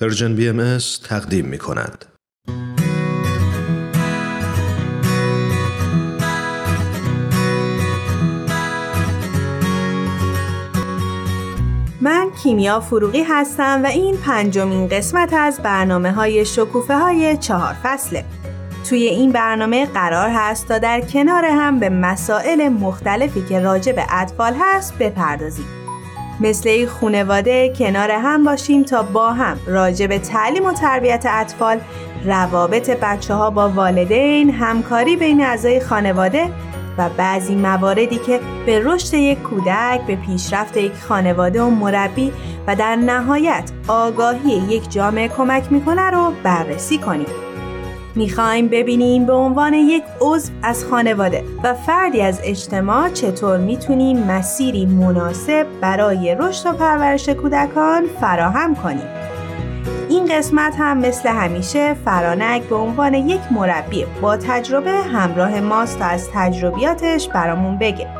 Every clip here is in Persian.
Persian BM تقدیم می کند. من کیمیا فروغی هستم و این پنجمین قسمت از برنامه های شکوفه های چهار فصله. توی این برنامه قرار هست تا در کنار هم به مسائل مختلفی که راجع به اطفال هست بپردازیم. مثل خونواده کنار هم باشیم تا با هم راجع به تعلیم و تربیت اطفال، روابط بچه ها با والدین، همکاری بین اعضای خانواده و بعضی مواردی که به رشد یک کودک، به پیشرفت یک خانواده و مربی و در نهایت آگاهی یک جامعه کمک می‌کنه رو بررسی کنیم. می‌خوایم ببینیم به عنوان یک عضو از خانواده و فردی از اجتماع چطور می‌تونیم مسیری مناسب برای رشد و پرورش کودکان فراهم کنیم. این قسمت هم مثل همیشه فرانک به عنوان یک مربی با تجربه همراه ماست از تجربیاتش برامون بگه.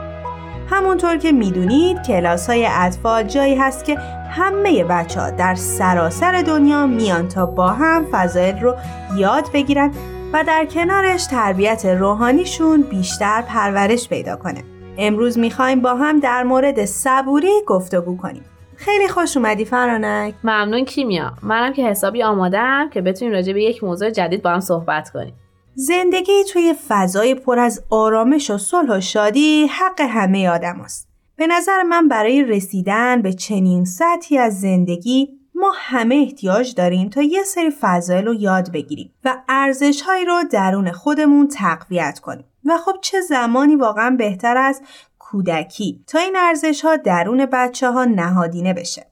همونطور که می‌دونید کلاس های اطفال جایی هست که همه بچه ها در سراسر دنیا میان تا با هم فضایل رو یاد بگیرن و در کنارش تربیت روحانیشون بیشتر پرورش پیدا کنه. امروز می‌خوایم با هم در مورد صبوری گفتگو کنیم. خیلی خوش اومدی فرانک ممنون کیمیا منم که حسابی آمادم که بتونیم راجع به یک موضوع جدید با هم صحبت کنیم زندگی توی فضای پر از آرامش و صلح و شادی حق همه آدم است. به نظر من برای رسیدن به چنین سطحی از زندگی ما همه احتیاج داریم تا یه سری فضایل رو یاد بگیریم و ارزش هایی رو درون خودمون تقویت کنیم. و خب چه زمانی واقعا بهتر از کودکی تا این ارزش ها درون بچه ها نهادینه بشه.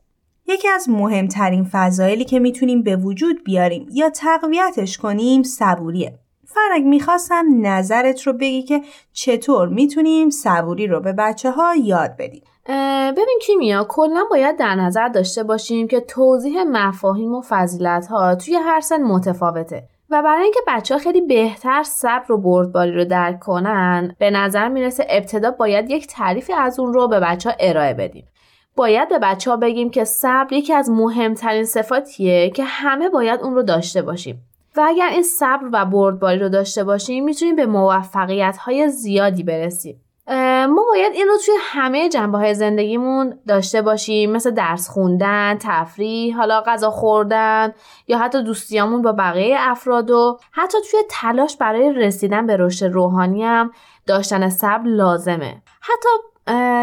یکی از مهمترین فضایلی که می‌تونیم به وجود بیاریم یا تقویتش کنیم صبوریه. فرق می‌خواستم نظرت رو بگی که چطور می‌تونیم صبوری رو به بچه ها یاد بدیم. ببین کیمیا کلا باید در نظر داشته باشیم که توضیح مفاهیم و فضیلت ها توی هر سن متفاوته و برای اینکه بچه ها خیلی بهتر صبر و بردباری رو درک کنن به نظر می‌رسه ابتدا باید یک تعریفی از اون رو به بچه ها ارائه بدیم باید به بچه ها بگیم که صبر یکی از مهمترین صفاتیه که همه باید اون رو داشته باشیم و اگر این صبر و بردباری رو داشته باشیم می‌تونیم به موفقیت های زیادی برسیم ما باید این رو توی همه جنبه های زندگیمون داشته باشیم مثل درس خوندن، تفریح، حالا غذا خوردن یا حتی دوستیامون با بقیه افراد و حتی توی تلاش برای رسیدن به رشد روحانی هم داشتن صبر لازمه. حتی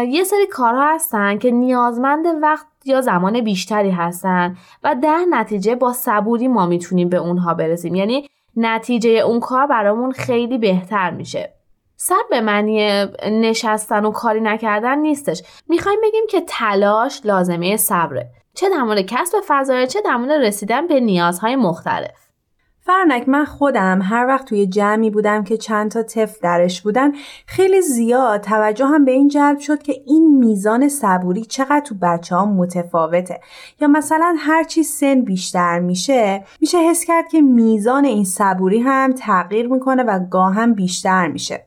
یه سری کارها هستن که نیازمند وقت یا زمان بیشتری هستن و در نتیجه با صبوری ما می‌تونیم به اونها برسیم. یعنی نتیجه اون کار برامون خیلی بهتر میشه. صبر به معنی نشستن و کاری نکردن نیستش. می‌خوایم بگیم که تلاش لازمه صبره. چه در مورد کسب فضایل چه در مورد رسیدن به نیازهای مختلف. فرنک من خودم هر وقت توی جمعی بودم که چند تا طفل درش بودن خیلی زیاد توجه هم به این جلب شد که این میزان صبوری چقدر تو بچه ها متفاوته. یا مثلا هرچی سن بیشتر میشه میشه حس کرد که میزان این صبوری هم تغییر می‌کنه و گاه بیشتر میشه.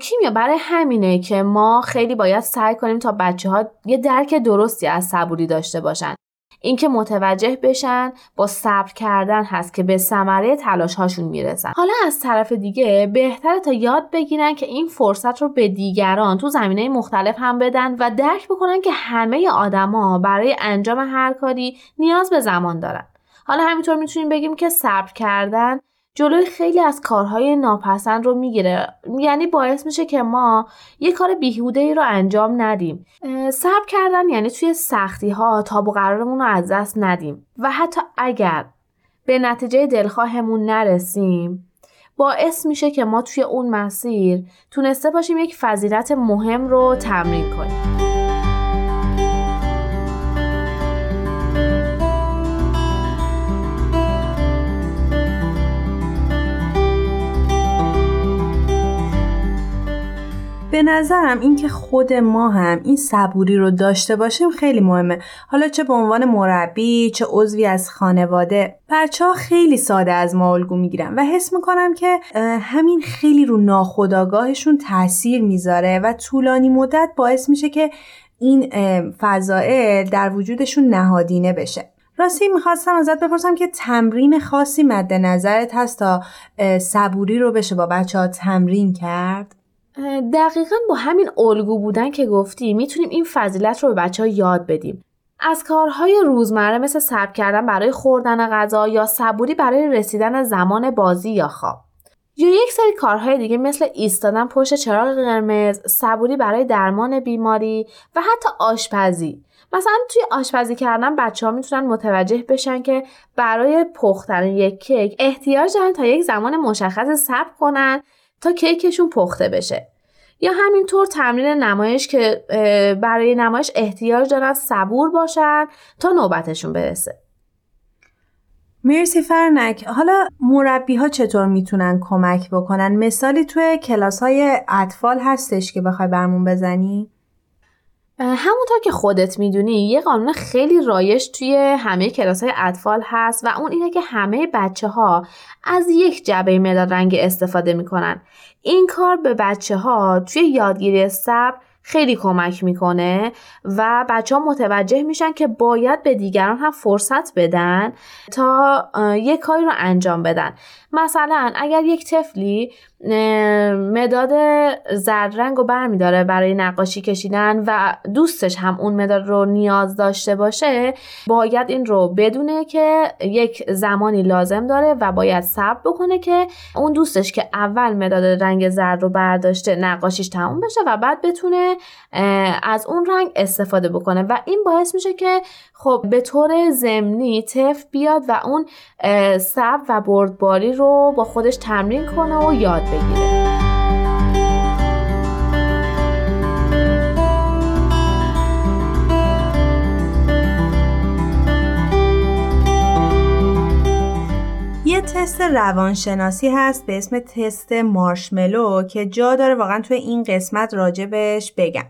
کیمیا برای همینه که ما خیلی باید سعی کنیم تا بچه ها یه درک درستی از صبوری داشته باشن. اینکه متوجه بشن با صبر کردن هست که به ثمره تلاش هاشون می‌رسن. حالا از طرف دیگه بهتره تا یاد بگیرن که این فرصت رو به دیگران تو زمینه مختلف هم بدن و درک بکنن که همه آدما برای انجام هر کاری نیاز به زمان دارن. حالا همینطور می‌تونیم بگیم که صبر کردن جلوی خیلی از کارهای ناپسند رو می‌گیره. یعنی باعث میشه که ما یه کار بیهوده ای رو انجام ندیم. صبر کردن یعنی توی سختی ها تاب و قرارمون رو از دست ندیم. و حتی اگر به نتیجه دلخواهمون نرسیم باعث میشه که ما توی اون مسیر تونسته باشیم یک فضیلت مهم رو تمرین کنیم. به نظرم اینکه خود ما هم این صبوری رو داشته باشیم خیلی مهمه. حالا چه به عنوان مربی چه عضوی از خانواده. بچه ها خیلی ساده از ما الگو می‌گیرن و حس می‌کنم که همین خیلی رو ناخودآگاهشون تاثیر می‌ذاره و طولانی مدت باعث میشه که این فضائل در وجودشون نهادینه بشه. راستی می‌خواستم ازت بپرسم که تمرین خاصی مد نظرت هست تا صبوری رو بشه با بچه ها تمرین کرد؟ دقیقا با همین الگو بودن که گفتی می‌تونیم این فضیلت رو به بچه ها یاد بدیم. از کارهای روزمره مثل صبر کردن برای خوردن غذا یا صبوری برای رسیدن زمان بازی یا خواب. یا یک سری کارهای دیگه مثل ایستادن پشت چراغ قرمز، صبوری برای درمان بیماری و حتی آشپزی. مثلا توی آشپزی کردن بچه ها می‌تونن متوجه بشن که برای پختن یک کیک احتیاج دارن تا یک زمان مشخص صبر کنن تا کیکشون پخته بشه. یا همینطور تمرین نمایش که برای نمایش احتیاج دارن صبور باشن تا نوبتشون برسه. مرسی فرنک حالا مربی ها چطور می‌تونن کمک بکنن مثالی توی کلاس های اطفال هستش که بخوای برمون بزنی؟ همونطور که خودت می‌دونی یه قانون خیلی رایش توی همه کلاس های اطفال هست و اون اینه که همه بچه ها از یک جبه مداد رنگ استفاده می‌کنن. این کار به بچه ها توی یادگیری صبر خیلی کمک می‌کنه و بچه ها متوجه میشن که باید به دیگران هم فرصت بدن تا یک کاری رو انجام بدن. مثلا اگر یک طفلی مداد زرد رنگ رو برمیداره برای نقاشی کشیدن و دوستش هم اون مداد رو نیاز داشته باشه باید این رو بدونه که یک زمانی لازم داره و باید صبر بکنه که اون دوستش که اول مداد رنگ زرد رو برداشته نقاشیش تموم بشه و بعد بتونه از اون رنگ استفاده بکنه و این باعث میشه که خب به طور ضمنی طفل بیاد و اون صبر و بردباری رو با خودش تمرین کنه و یاد بگیره. یه تست روانشناسی هست به اسم تست مارشملو که جا داره واقعا توی این قسمت راجبش بگم.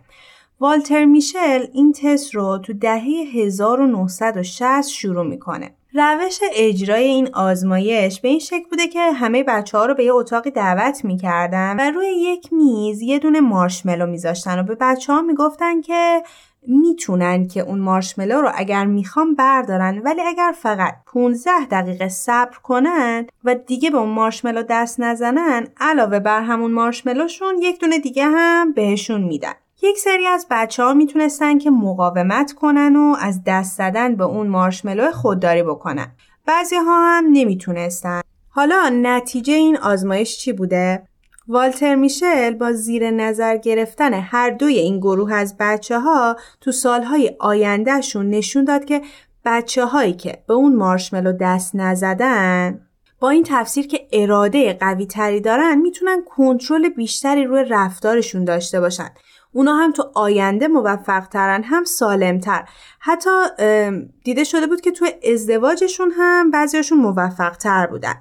والتر میشل این تست رو تو دهه 1960 شروع می‌کنه. روش اجرای این آزمایش به این شکل بوده که همه بچه ها رو به یه اتاقی دعوت می‌کردن و روی یک میز یه دونه مارشملو میذاشتن و به بچه ها می‌گفتن که می‌تونن که اون مارشملو رو اگر می‌خوام بردارن ولی اگر فقط 15 دقیقه صبر کنن و دیگه به اون مارشملو دست نزنن علاوه بر همون مارشملوشون یک دونه دیگه هم بهشون میدن. یک سری از بچه ها می‌تونستن که مقاومت کنن و از دست زدن به اون مارشملو خودداری بکنن. بعضی ها هم نمی‌تونستن. حالا نتیجه این آزمایش چی بوده؟ والتر میشل با زیر نظر گرفتن هر دوی این گروه از بچه ها تو سالهای آیندهشون نشون داد که بچه هایی که به اون مارشملو دست نزدن با این تفسیر که اراده قوی تری دارن می‌تونن کنترل بیشتری روی رفتارشون داشته باشن اونا هم تو آینده موفق ترن هم سالم تر حتی دیده شده بود که تو ازدواجشون هم بعضیاشون موفق تر بودن.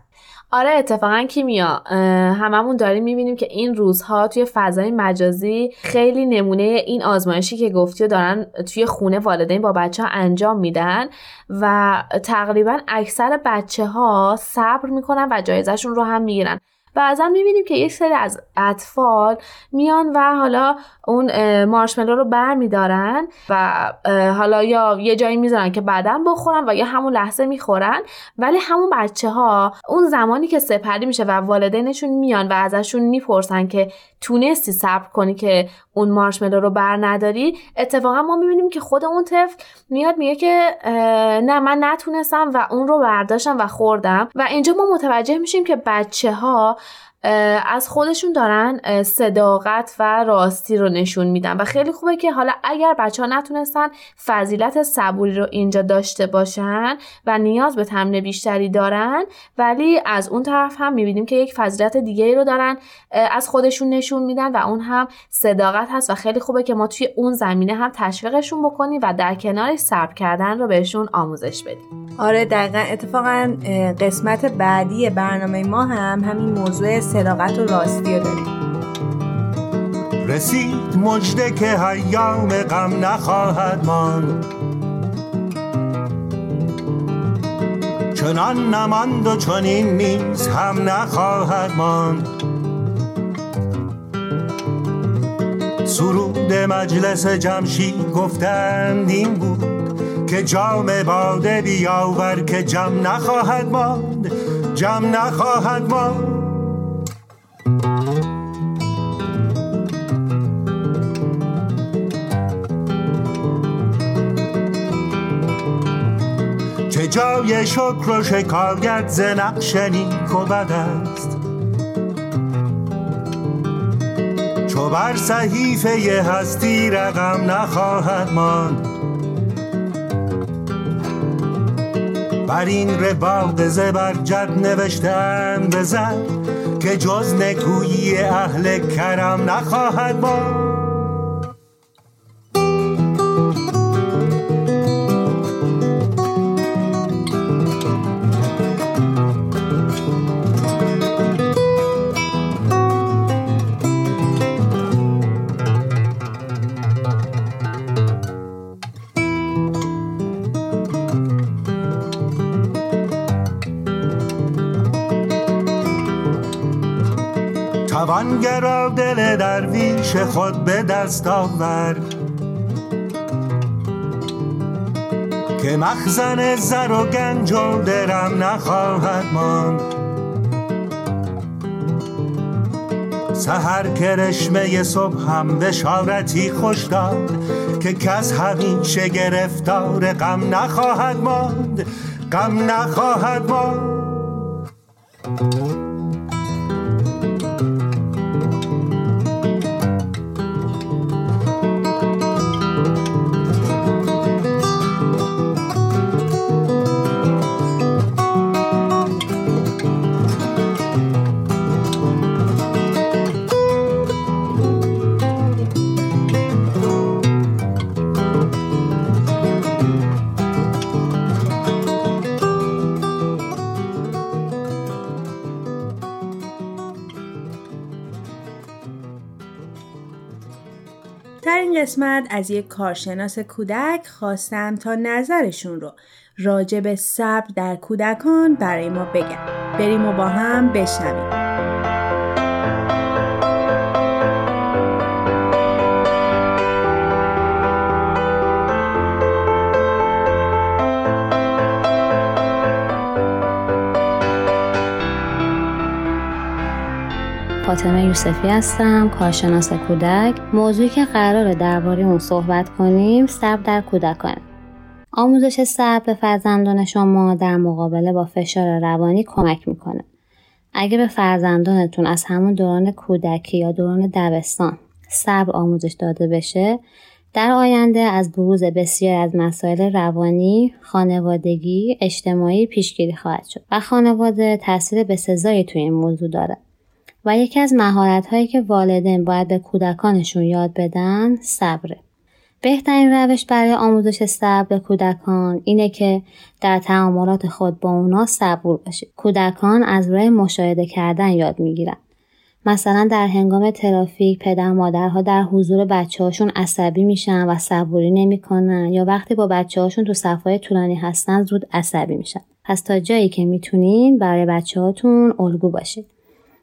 آره اتفاقا کیمیا هممون داریم می‌بینیم که این روزها توی فضای مجازی خیلی نمونه این آزمایشی که گفتی و دارن توی خونه والدین با بچه ها انجام میدن و تقریبا اکثر بچه ها صبر می‌کنن و جایزشون رو هم می‌گیرن. بعضا می‌بینیم که یک سری از اطفال میان و حالا اون مارشملو رو بر میدارن و حالا یا یه جایی می‌ذارن که بعدا بخورن و یا همون لحظه می‌خورن. ولی همون بچه ها اون زمانی که سپری میشه و والدینشون میان و ازشون می‌پرسن که تونستی صبر کنی که اون مارشملو رو بر نداری اتفاقا ما می‌بینیم که خود اون طفل میاد میگه که نه من نتونستم و اون رو برداشتم و خوردم. و اینجا ما متوجه میشیم که بچه ها از خودشون دارن صداقت و راستی رو نشون میدن و خیلی خوبه که حالا اگر بچه ها نتونستن فضیلت صبوری رو اینجا داشته باشن و نیاز به تمرین بیشتری دارن ولی از اون طرف هم می‌بینیم که یک فضیلت دیگه رو دارن از خودشون نشون میدن و اون هم صداقت هست و خیلی خوبه که ما توی اون زمینه هم تشویقشون بکنیم و در کنارش صبر کردن رو بهشون آموزش بدیم. آره دقیقا. اتفاقا قسمت بعدی برنامه ما هم همین موضوع صداقت و راستی رو داریم. رسید مجده که حیام غم نخواهد ماند. چنان نماند و چنین نیز هم نخواهد ماند. سرود مجلس جمشید گفتند این بود که جام باده بیاور که جم نخواهد ماند جم نخواهد ماند. چه جای شکر و شکایت ز نقش نیک و بد است؟ چو بر صحیفه هستی رقم نخواهد ماند. بر این رباق زبرجد نوشتن بزن که جز نکویی اهل کرم نخواهد ماند توانگرا دل درویش خود به دست آور. که مخزن زر و گنج و درم نخواهد ماند. سهر کرشمه صبح هم بشارتی خوش داد که کس همیشه گرفتار غم نخواهد ماند. غم نخواهد ماند. قسمت از یک کارشناس کودک خواستم تا نظرشون رو راجع به صبر در کودکان برای ما بگن. بریم و با هم بشنویم. فاطمه یوسفی هستم کارشناس کودک. موضوعی که قراره درباره اون صحبت کنیم صبر در کودکان آموزش صبر به فرزندان شما در مقابله با فشار روانی کمک می‌کنه. اگه به فرزندانتون از همون دوران کودکی یا دوران دبستان صبر آموزش داده بشه در آینده از بروز بسیار از مسائل روانی، خانوادگی، اجتماعی پیشگیری خواهد شد. و خانواده تاثیر به سزایی توی این موضوع داره. و یکی از مهارت هایی که والدین باید به کودکانشون یاد بدن صبره. بهترین روش برای آموزش صبر به کودکان اینه که در تعاملات خود با اونا صبور باشید. کودکان از راه مشاهده کردن یاد می‌گیرن. مثلا در هنگام ترافیک پدر مادرها در حضور بچه هاشون عصبی میشن و صبوری نمی‌کنن یا وقتی با بچه هاشون تو صفهای طولانی هستن زود عصبی میشن. پس تا جایی که می‌تونین برای بچه هاتون الگو باشید.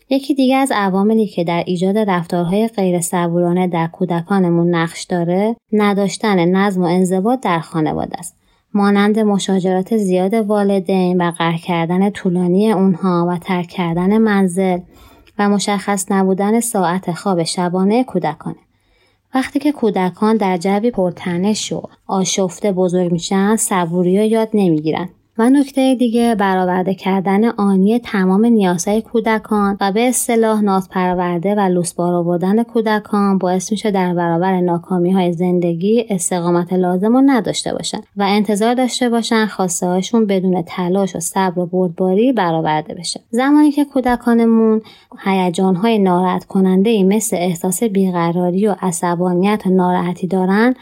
یکی دیگه از عواملی که در ایجاد رفتارهای غیر صبورانه در کودکانمون نقش داره نداشتن نظم و انضباط در خانواده است. مانند مشاجرات زیاد والدین و قهر کردن طولانی اونها و ترک کردن منزل و مشخص نبودن ساعت خواب شبانه کودکانه. وقتی که کودکان در جوی پرتنش و آشفته بزرگ میشن صبوری رو یاد نمی‌گیرن. و نکته دیگه برآورده کردن آنی تمام نیازهای کودکان و به اصطلاح ناز پرورده و لوسبار آوردن کودکان باعث میشه در برابر ناکامی های زندگی استقامت لازم رو نداشته باشن و انتظار داشته باشن خواسته هاشون بدون تلاش و صبر و بردباری برآورده بشه. زمانی که کودکانمون هیجان های ناراحت کننده مثل احساس بیقراری و عصبانیت و ناراحتی دارن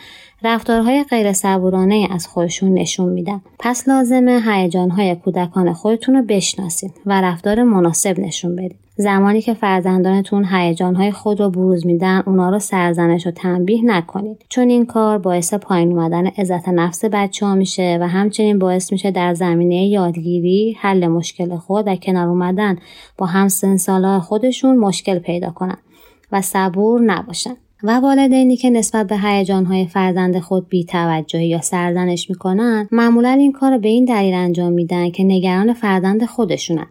رفتارهای غیر صبورانه از خودشون نشون میدن. پس لازمه هیجانهای کودکان خودتون رو بشناسید و رفتار مناسب نشون بدید. زمانی که فرزندانتون هیجانهای خود رو بروز میدن اونا رو سرزنش و تنبیه نکنید. چون این کار باعث پایین اومدن عزت نفس بچه ها میشه و همچنین باعث میشه در زمینه یادگیری حل مشکل خود و کنار اومدن با همسن سالهای خودشون مشکل پیدا کنن و صبور نباشن. و والدینی که نسبت به هیجانهای فرزند خود بیتوجهی یا سرزنش می‌کنن معمولا این کار رو به این دلیل انجام میدن که نگران فرزند خودشونن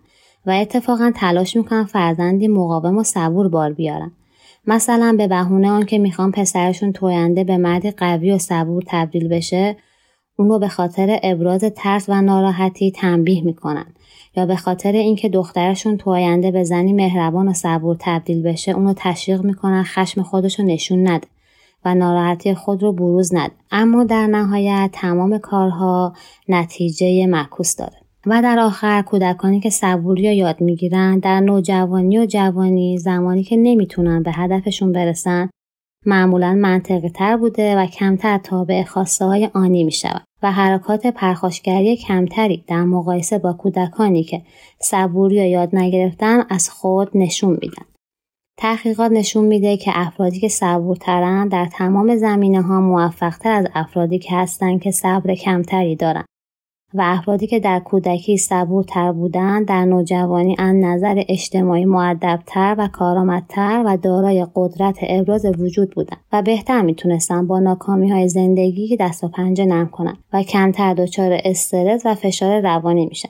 و اتفاقا تلاش می‌کنن فرزندی مقاوم و صبور بار بیارن. مثلا به بهونه آن که می‌خوان پسرشون توینده به مردی قوی و صبور تبدیل بشه اون به خاطر ابراز ترس و ناراحتی تنبیه می‌کنن. یا به خاطر اینکه دخترشون تو آینده به زنی مهربان و صبور تبدیل بشه اونو تشویق می‌کنن خشم خودش نشون نده و ناراحتی خود رو بروز نده. اما در نهایت تمام کارها نتیجه معکوس داره. و در آخر کودکانی که صبوری یاد می‌گیرن در نوجوانی و جوانی زمانی که نمی‌تونن به هدفشون برسن معمولا منطقی تر بوده و کمتر تابع خواسته های آنی می شود و حرکات پرخاشگری کمتری در مقایسه با کودکانی که صبوری یا یاد نگرفتن از خود نشون میدن. تحقیقات نشون میده که افرادی که صبورترن در تمام زمینه ها موفقتر از افرادی که هستند که صبر کمتری دارند و افرادی که در کودکی صبورتر بودند در نوجوانی از نظر اجتماعی معدبتر و کارآمدتر و دارای قدرت ابراز وجود بودند و بهتر می‌تونستن با ناکامی های زندگی دست و پنجه نرم کنند و کمتر دچار استرس و فشار روانی میشن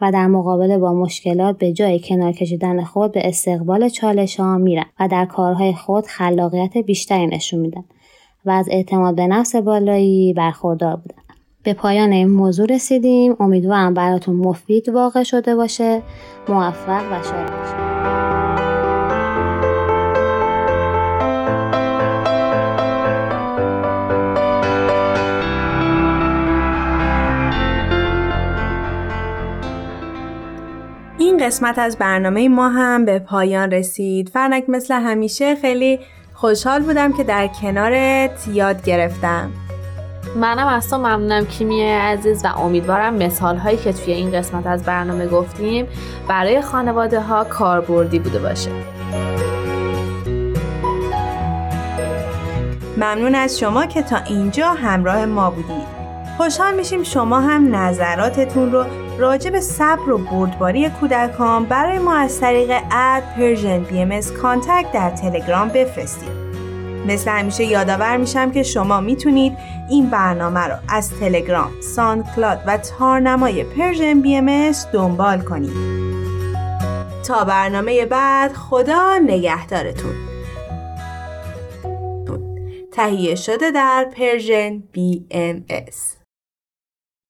و در مقابله با مشکلات به جای کنار کشیدن خود به استقبال چالش ها میرن و در کارهای خود خلاقیت بیشتری نشون میدن و از اعتماد به نفس بالایی برخوردار بودن. به پایان این موضوع رسیدیم. امیدوارم براتون مفید واقع شده باشه. موفق و شاد باشید. این قسمت از برنامه ما هم به پایان رسید. فرنک مثل همیشه خیلی خوشحال بودم که در کنارت یاد گرفتم. منم از تو ممنونم کیمیه عزیز و امیدوارم مثال هایی که توی این قسمت از برنامه گفتیم برای خانواده ها کاربردی بوده باشه. ممنون از شما که تا اینجا همراه ما بودید. خوشحال میشیم شما هم نظراتتون رو راجع به صبر و بردباری کودکان برای ما از طریق at Persian BM در تلگرام بفرستید. مثل همیشه یادآور میشم که شما می‌تونید این برنامه رو از تلگرام، Cloud و تارنمای Persian BM دنبال کنید. تا برنامه بعد خدا نگهدارتون. تهیه شده در پرژن BMS